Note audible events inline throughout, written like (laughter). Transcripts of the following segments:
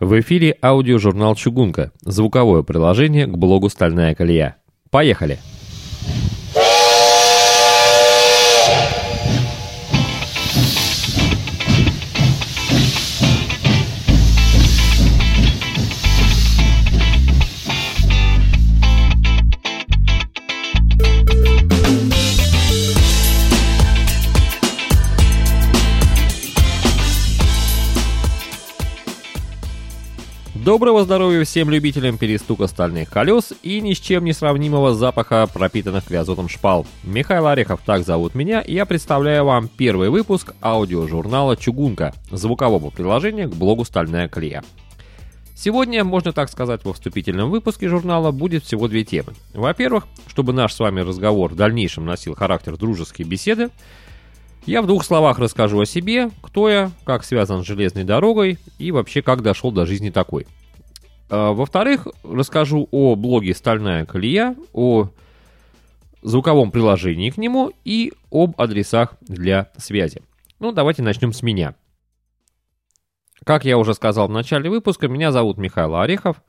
В эфире аудиожурнал «Чугунка» – звуковое приложение к блогу «Стальная колея». Поехали! Доброго здоровья всем любителям перестука стальных колес и ни с чем не сравнимого запаха пропитанных криозотом шпал. Михаил Орехов, так зовут меня, и я представляю вам первый выпуск аудиожурнала «Чугунка» звукового приложения к блогу «Стальная колея». Сегодня, можно так сказать, во вступительном выпуске журнала будет всего две темы. Во-первых, чтобы наш с вами разговор в дальнейшем носил характер дружеской беседы, я в двух словах расскажу о себе, кто я, как связан с железной дорогой и вообще как дошел до жизни такой. А, во-вторых, расскажу о блоге «Стальная колея», о звуковом приложении к нему и об адресах для связи. Ну, давайте начнем с меня. Как я уже сказал в начале выпуска, меня зовут Михаил Орехов.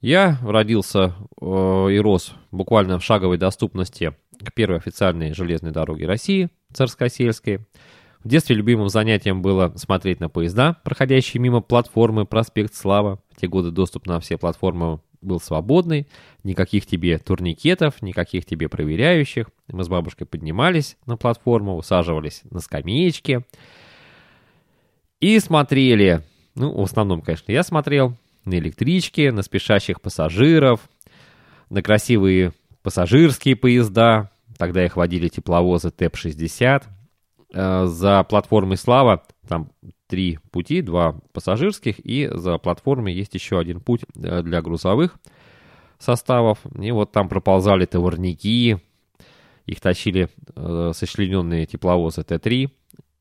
Я родился э, и рос буквально в шаговой доступности к первой официальной железной дороге России – Царскосельской. В детстве любимым занятием было смотреть на поезда, проходящие мимо платформы «Проспект Слава». В те годы доступ на все платформы был свободный, никаких тебе турникетов, никаких тебе проверяющих. Мы с бабушкой поднимались на платформу, усаживались на скамеечки и смотрели, ну, в основном, конечно, я смотрел на электрички, на спешащих пассажиров, на красивые пассажирские поезда, Тогда их водили тепловозы ТЭП-60. Э, за платформой «Слава» там три пути, два пассажирских, и за платформой есть еще один путь э, для грузовых составов. И вот там проползали товарники, их тащили э, сочлененные тепловозы Т-3.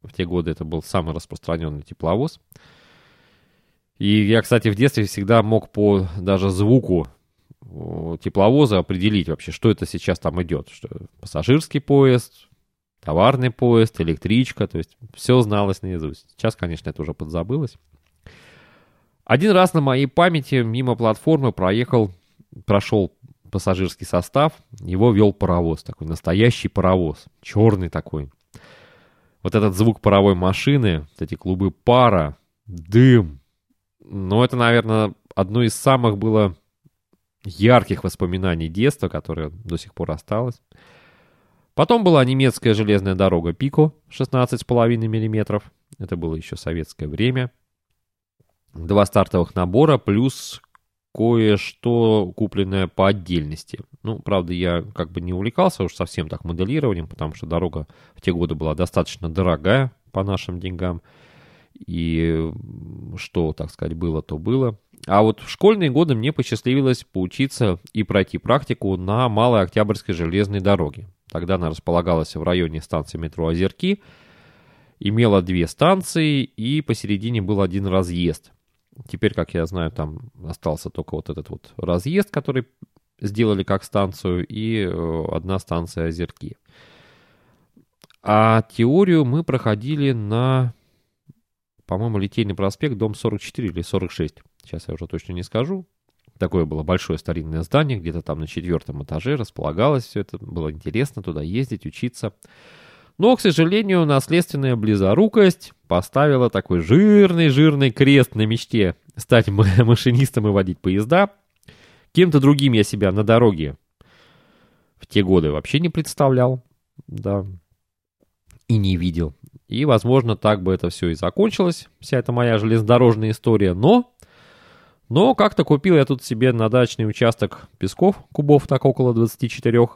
В те годы это был самый распространенный тепловоз. И я, кстати, в детстве всегда мог по даже звуку тепловоза определить вообще, что это сейчас там идет. Что пассажирский поезд, товарный поезд, электричка, то есть все зналось наизусть. Сейчас, конечно, это уже подзабылось. Один раз на моей памяти мимо платформы проехал, прошел пассажирский состав, его вел паровоз, такой настоящий паровоз, черный такой. Вот этот звук паровой машины, вот эти клубы пара, дым. Ну, это, наверное, одно из самых было ярких воспоминаний детства, которое до сих пор осталось. Потом была немецкая железная дорога Пико 16,5 мм. Это было еще советское время. Два стартовых набора плюс кое-что купленное по отдельности. Ну, правда, я как бы не увлекался уж совсем так моделированием, потому что дорога в те годы была достаточно дорогая по нашим деньгам. И что, так сказать, было, то было. А вот в школьные годы мне посчастливилось поучиться и пройти практику на Малой Октябрьской железной дороге. Тогда она располагалась в районе станции метро Озерки, имела две станции и посередине был один разъезд. Теперь, как я знаю, там остался только вот этот вот разъезд, который сделали как станцию, и э, одна станция Озерки. А теорию мы проходили на, по-моему, Литейный проспект, дом 44 или 46. Сейчас я уже точно не скажу. Такое было большое старинное здание, где-то там на четвертом этаже располагалось все это. Было интересно туда ездить, учиться. Но, к сожалению, наследственная близорукость поставила такой жирный-жирный крест на мечте стать (laughs) машинистом и водить поезда. Кем-то другим я себя на дороге в те годы вообще не представлял, да, и не видел. И, возможно, так бы это все и закончилось, вся эта моя железнодорожная история. Но но как-то купил я тут себе на дачный участок песков, кубов так около 24.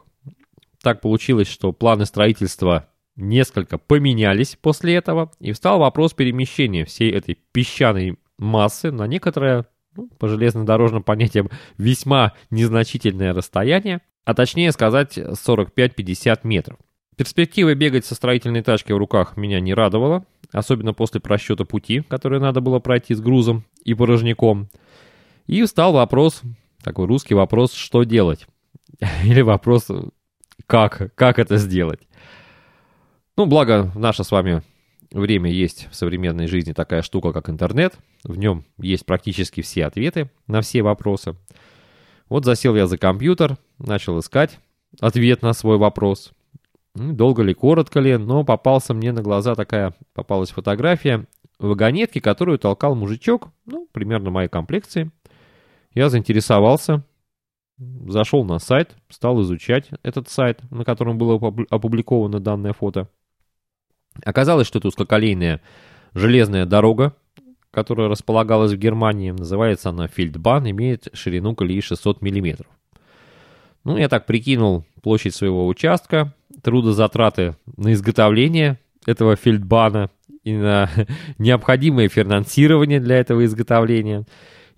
Так получилось, что планы строительства несколько поменялись после этого, и встал вопрос перемещения всей этой песчаной массы на некоторое, ну, по железнодорожным понятиям, весьма незначительное расстояние, а точнее сказать 45-50 метров. Перспектива бегать со строительной тачкой в руках меня не радовала, особенно после просчета пути, который надо было пройти с грузом и порожняком – и встал вопрос, такой русский вопрос, что делать? (laughs) Или вопрос, как, как это сделать? Ну, благо, наша с вами время есть в современной жизни такая штука, как интернет. В нем есть практически все ответы на все вопросы. Вот засел я за компьютер, начал искать ответ на свой вопрос. Ну, долго ли, коротко ли, но попался мне на глаза такая, попалась фотография вагонетки, которую толкал мужичок, ну, примерно моей комплекции. Я заинтересовался, зашел на сайт, стал изучать этот сайт, на котором было опубликовано данное фото. Оказалось, что это узкоколейная железная дорога, которая располагалась в Германии. Называется она Фельдбан, имеет ширину колеи 600 мм. Ну, я так прикинул площадь своего участка, трудозатраты на изготовление этого Фельдбана и на (laughs) необходимое финансирование для этого изготовления.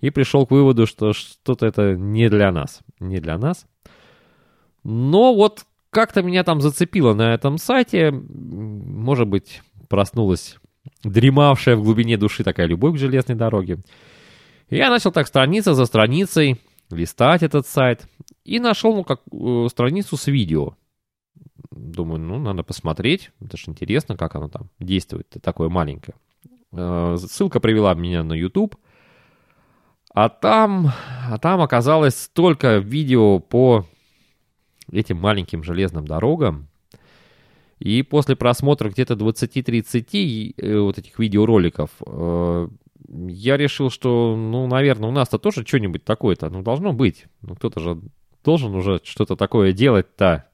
И пришел к выводу, что что-то это не для нас. Не для нас. Но вот как-то меня там зацепило на этом сайте. Может быть, проснулась дремавшая в глубине души такая любовь к железной дороге. И я начал так страница за страницей листать этот сайт. И нашел ну, как, э, страницу с видео. Думаю, ну, надо посмотреть. Это же интересно, как оно там действует, такое маленькое. Э, ссылка привела меня на YouTube. А там, а там оказалось столько видео по этим маленьким железным дорогам. И после просмотра где-то 20-30 э, вот этих видеороликов э, я решил, что, ну, наверное, у нас-то тоже что-нибудь такое-то, ну, должно быть. Ну, кто-то же должен уже что-то такое делать-то.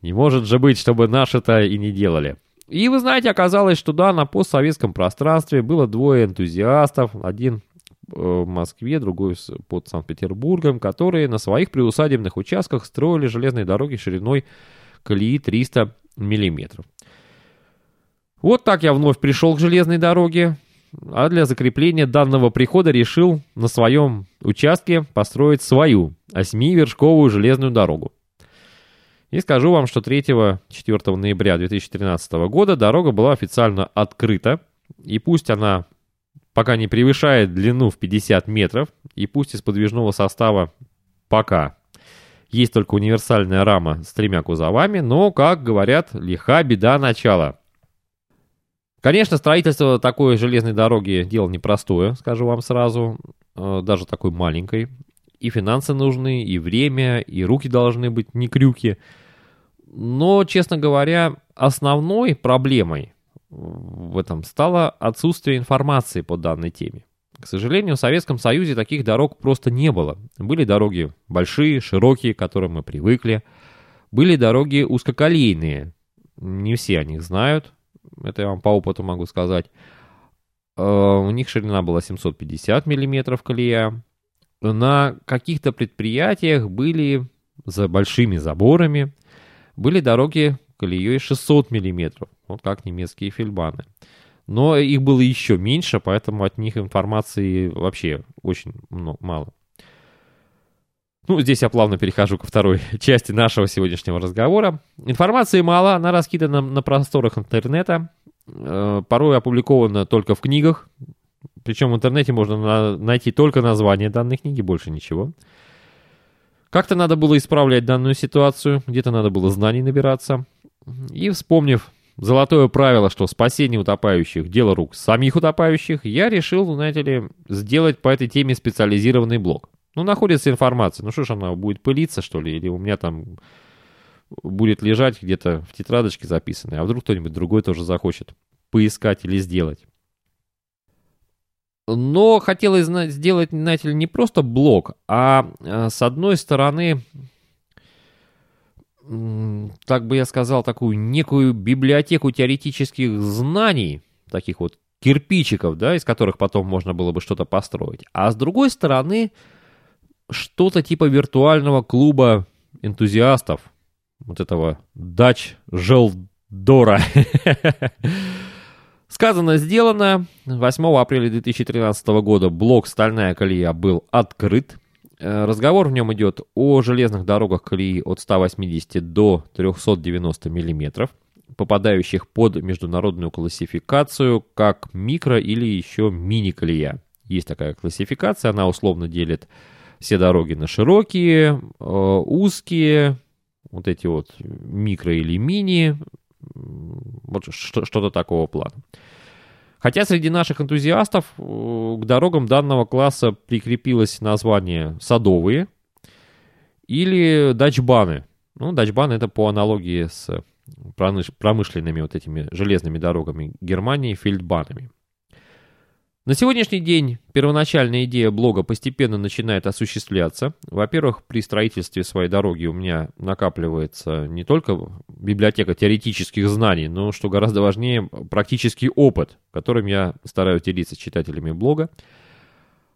Не может же быть, чтобы наши-то и не делали. И вы знаете, оказалось, что да, на постсоветском пространстве было двое энтузиастов. Один в Москве, другой под Санкт-Петербургом, которые на своих приусадебных участках строили железные дороги шириной колеи 300 миллиметров. Вот так я вновь пришел к железной дороге, а для закрепления данного прихода решил на своем участке построить свою 8-вершковую железную дорогу. И скажу вам, что 3-4 ноября 2013 года дорога была официально открыта. И пусть она пока не превышает длину в 50 метров, и пусть из подвижного состава пока есть только универсальная рама с тремя кузовами, но, как говорят, лиха беда начала. Конечно, строительство такой железной дороги дело непростое, скажу вам сразу, э, даже такой маленькой. И финансы нужны, и время, и руки должны быть не крюки. Но, честно говоря, основной проблемой в этом стало отсутствие информации по данной теме. К сожалению, в Советском Союзе таких дорог просто не было. Были дороги большие, широкие, к которым мы привыкли. Были дороги узкоколейные. Не все о них знают. Это я вам по опыту могу сказать. Э, у них ширина была 750 мм колея. На каких-то предприятиях были за большими заборами. Были дороги колеей 600 мм. Вот как немецкие фельбаны. Но их было еще меньше, поэтому от них информации вообще очень много, мало. Ну, здесь я плавно перехожу ко второй (laughs) части нашего сегодняшнего разговора. Информации мало, она раскидана на просторах интернета. Э, порой опубликована только в книгах. Причем в интернете можно на- найти только название данной книги, больше ничего. Как-то надо было исправлять данную ситуацию, где-то надо было знаний набираться. И вспомнив золотое правило, что спасение утопающих – дело рук самих утопающих, я решил, знаете ли, сделать по этой теме специализированный блог. Ну, находится информация. Ну, что ж она будет пылиться, что ли? Или у меня там будет лежать где-то в тетрадочке записанной, а вдруг кто-нибудь другой тоже захочет поискать или сделать. Но хотелось сделать, знаете ли, не просто блог, а, а с одной стороны так бы я сказал, такую некую библиотеку теоретических знаний, таких вот кирпичиков, да, из которых потом можно было бы что-то построить. А с другой стороны, что-то типа виртуального клуба энтузиастов, вот этого Дач Желдора. (laughs) Сказано, сделано. 8 апреля 2013 года блок «Стальная колея» был открыт. Э, разговор в нем идет о железных дорогах колеи от 180 до 390 мм, попадающих под международную классификацию как микро или еще мини-колея. Есть такая классификация, она условно делит все дороги на широкие, э, узкие, вот эти вот микро или мини, вот что-то такого плана. Хотя среди наших энтузиастов к дорогам данного класса прикрепилось название «садовые» или «дачбаны». Ну, дачбаны это по аналогии с промышленными вот этими железными дорогами Германии, фельдбанами. На сегодняшний день первоначальная идея блога постепенно начинает осуществляться. Во-первых, при строительстве своей дороги у меня накапливается не только библиотека теоретических знаний, но, что гораздо важнее, практический опыт, которым я стараюсь делиться с читателями блога.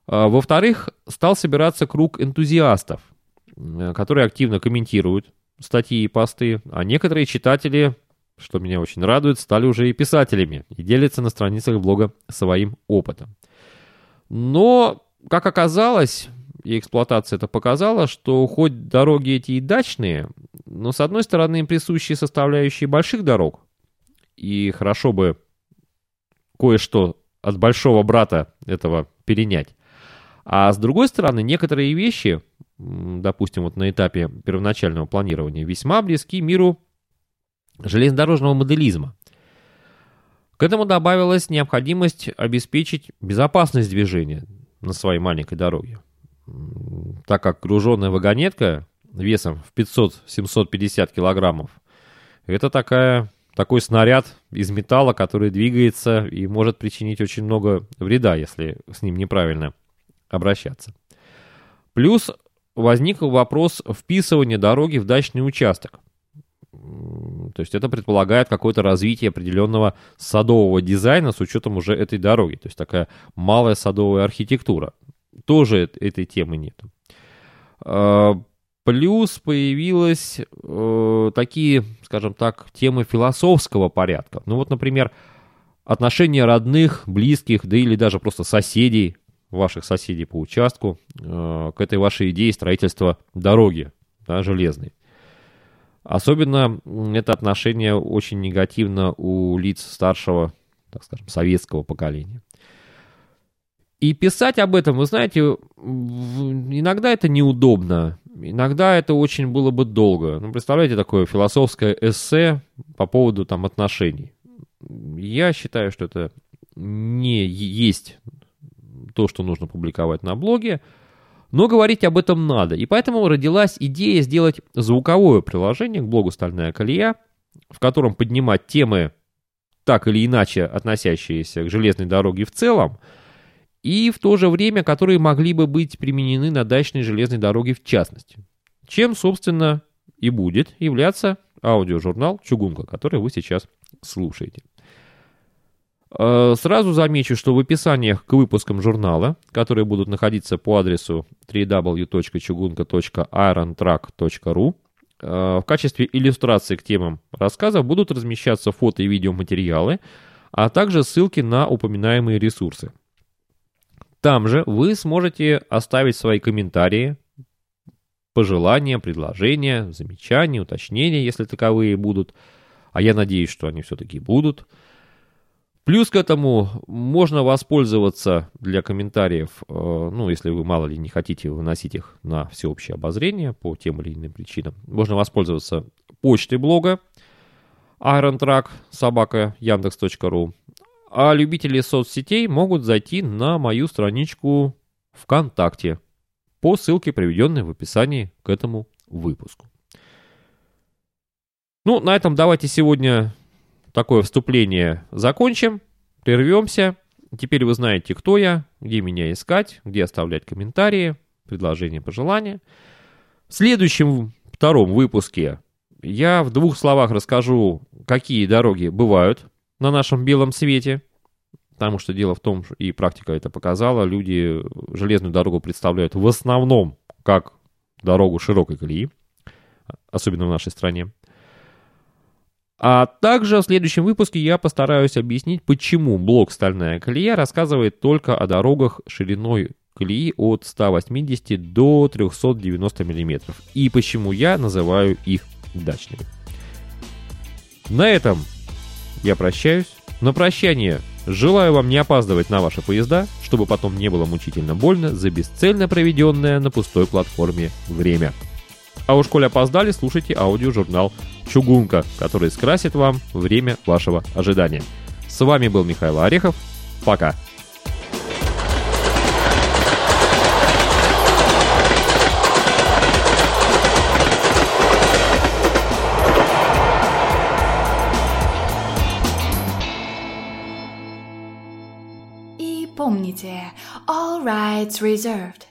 А, во-вторых, стал собираться круг энтузиастов, э, которые активно комментируют статьи и посты, а некоторые читатели что меня очень радует, стали уже и писателями и делятся на страницах блога своим опытом. Но, как оказалось, и эксплуатация это показала, что хоть дороги эти и дачные, но с одной стороны им присущие составляющие больших дорог, и хорошо бы кое-что от большого брата этого перенять. А с другой стороны, некоторые вещи, допустим, вот на этапе первоначального планирования, весьма близки миру железнодорожного моделизма. К этому добавилась необходимость обеспечить безопасность движения на своей маленькой дороге. Так как груженная вагонетка весом в 500-750 килограммов, это такая, такой снаряд из металла, который двигается и может причинить очень много вреда, если с ним неправильно обращаться. Плюс возник вопрос вписывания дороги в дачный участок. То есть это предполагает какое-то развитие определенного садового дизайна с учетом уже этой дороги. То есть такая малая садовая архитектура. Тоже этой темы нет. А, плюс появились э, такие, скажем так, темы философского порядка. Ну вот, например, отношения родных, близких, да или даже просто соседей, ваших соседей по участку, э, к этой вашей идее строительства дороги да, железной. Особенно это отношение очень негативно у лиц старшего, так скажем, советского поколения. И писать об этом, вы знаете, иногда это неудобно, иногда это очень было бы долго. Ну, представляете, такое философское эссе по поводу там отношений. Я считаю, что это не есть то, что нужно публиковать на блоге, но говорить об этом надо. И поэтому родилась идея сделать звуковое приложение к блогу «Стальная колея», в котором поднимать темы, так или иначе относящиеся к железной дороге в целом, и в то же время, которые могли бы быть применены на дачной железной дороге в частности. Чем, собственно, и будет являться аудиожурнал «Чугунка», который вы сейчас слушаете. Э, сразу замечу, что в описаниях к выпускам журнала, которые будут находиться по адресу www.chugunka.irontrack.ru, э, в качестве иллюстрации к темам рассказа будут размещаться фото и видеоматериалы, а также ссылки на упоминаемые ресурсы. Там же вы сможете оставить свои комментарии, пожелания, предложения, замечания, уточнения, если таковые будут. А я надеюсь, что они все-таки будут – Плюс к этому можно воспользоваться для комментариев, э, ну, если вы мало ли не хотите выносить их на всеобщее обозрение по тем или иным причинам, можно воспользоваться почтой блога irontrack собака яндекс.ру. А любители соцсетей могут зайти на мою страничку ВКонтакте по ссылке, приведенной в описании к этому выпуску. Ну, на этом давайте сегодня такое вступление закончим, прервемся. Теперь вы знаете, кто я, где меня искать, где оставлять комментарии, предложения, пожелания. В следующем втором выпуске я в двух словах расскажу, какие дороги бывают на нашем белом свете. Потому что дело в том, и практика это показала, люди железную дорогу представляют в основном как дорогу широкой колеи, особенно в нашей стране. А также в следующем выпуске я постараюсь объяснить, почему блок «Стальная колея» рассказывает только о дорогах шириной колеи от 180 до 390 мм и почему я называю их дачными. На этом я прощаюсь. На прощание желаю вам не опаздывать на ваши поезда, чтобы потом не было мучительно больно за бесцельно проведенное на пустой платформе время. А уж коли опоздали, слушайте аудиожурнал «Чугунка», который скрасит вам время вашего ожидания. С вами был Михаил Орехов. Пока. помните, all rights reserved.